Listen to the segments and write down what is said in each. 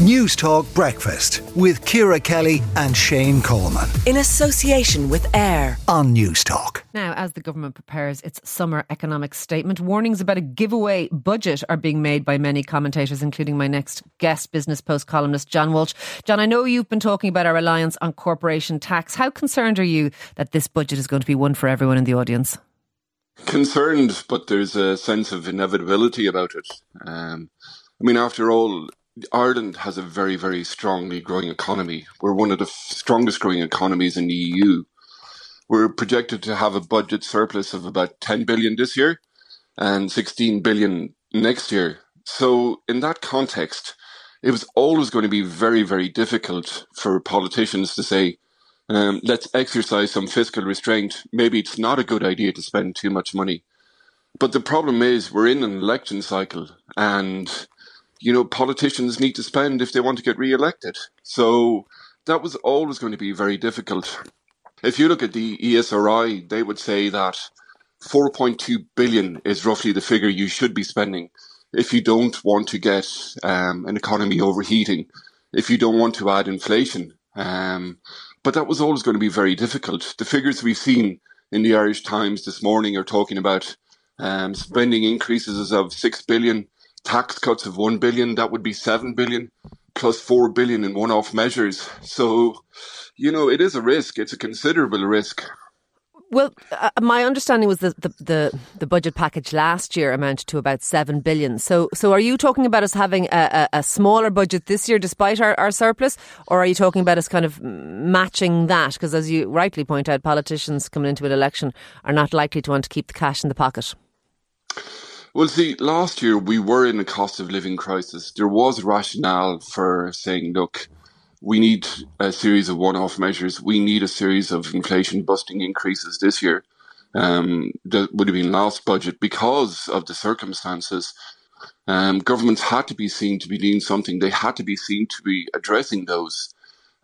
Newstalk Breakfast with Ciara Kelly and Shane Coleman. In association with AIR on Newstalk. Now, as the government prepares its summer economic statement, warnings about a giveaway budget are being made by many commentators, including my next guest, Business Post columnist John Walsh. John, I know you've been talking about our reliance on corporation tax. How concerned are you that this budget is going to be one for everyone in the audience? Concerned, but there's a sense of inevitability about it. Um, I mean, after all, Ireland has a very, very strongly growing economy. We're one of the strongest growing economies in the EU. We're projected to have a budget surplus of about 10 billion this year and 16 billion next year. So, in that context, it was always going to be very, very difficult for politicians to say, um, let's exercise some fiscal restraint. Maybe it's not a good idea to spend too much money. But the problem is, we're in an election cycle and you know, politicians need to spend if they want to get re-elected. So that was always going to be very difficult. If you look at the ESRI, they would say that 4.2 billion is roughly the figure you should be spending if you don't want to get um, an economy overheating, if you don't want to add inflation. Um, but that was always going to be very difficult. The figures we've seen in the Irish Times this morning are talking about um, spending increases of 6 billion tax cuts of 1 billion, that would be 7 billion plus 4 billion in one off measures. So, you know, it is a risk. It's a considerable risk. Well, uh, my understanding was that the, the, the budget package last year amounted to about seven billion. So, so are you talking about us having a, a, a smaller budget this year despite our, our surplus, or are you talking about us kind of matching that? Because as you rightly point out, politicians coming into an election are not likely to want to keep the cash in the pocket. Well, see, last year we were in a cost of living crisis. There was rationale for saying, look, we need a series of one off measures. We need a series of inflation busting increases this year. Um, that would have been last budget because of the circumstances. Um, governments had to be seen to be doing something. They had to be seen to be addressing those.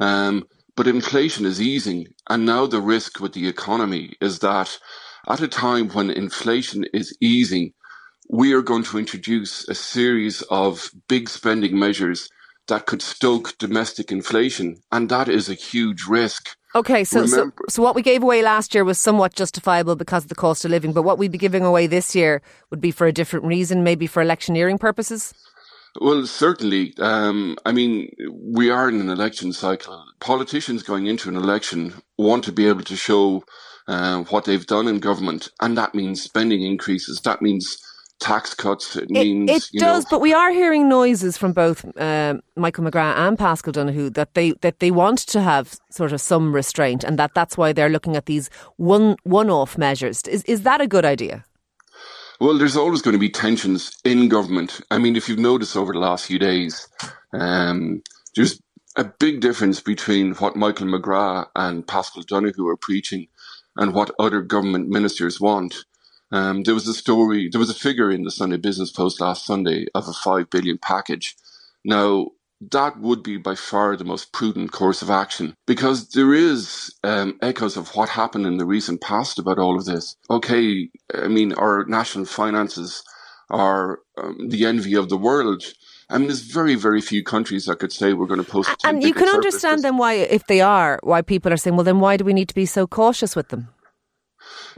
Um, but inflation is easing. And now the risk with the economy is that at a time when inflation is easing, we are going to introduce a series of big spending measures that could stoke domestic inflation, and that is a huge risk. Okay, so, Remember, so, so what we gave away last year was somewhat justifiable because of the cost of living, but what we'd be giving away this year would be for a different reason, maybe for electioneering purposes? Well, certainly. Um, I mean, we are in an election cycle. Politicians going into an election want to be able to show uh, what they've done in government, and that means spending increases. That means tax cuts. It means it, it does, know, but we are hearing noises from both uh, Michael McGrath and Paschal Donohoe that they that they want to have sort of some restraint, and that that's why they're looking at these one one off measures. Is is that a good idea? Well, there's always going to be tensions in government. I mean, if you've noticed over the last few days, um, there's a big difference between what Michael McGrath and Paschal Donohoe are preaching and what other government ministers want. Um, there was a story, there was a figure in the Sunday Business Post last Sunday of a five billion package. Now, that would be by far the most prudent course of action because there is um, echoes of what happened in the recent past about all of this. Okay, I mean, our national finances are um, the envy of the world. I mean, there's very, very few countries that could say we're going to post. And you can understand then why, if they are, why people are saying, well, then why do we need to be so cautious with them?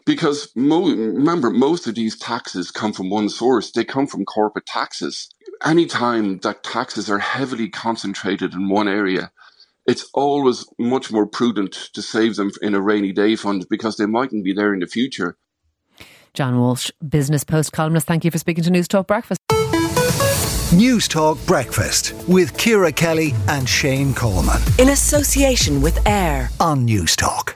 Because mo- remember, most of these taxes come from one source. They come from corporate taxes. Anytime that taxes are heavily concentrated in one area, it's always much more prudent to save them in a rainy day fund because they mightn't be there in the future. John Walsh, Business Post columnist, thank you for speaking to Newstalk Breakfast. Newstalk Breakfast with Ciara Kelly and Shane Coleman. In association with AIR on Newstalk.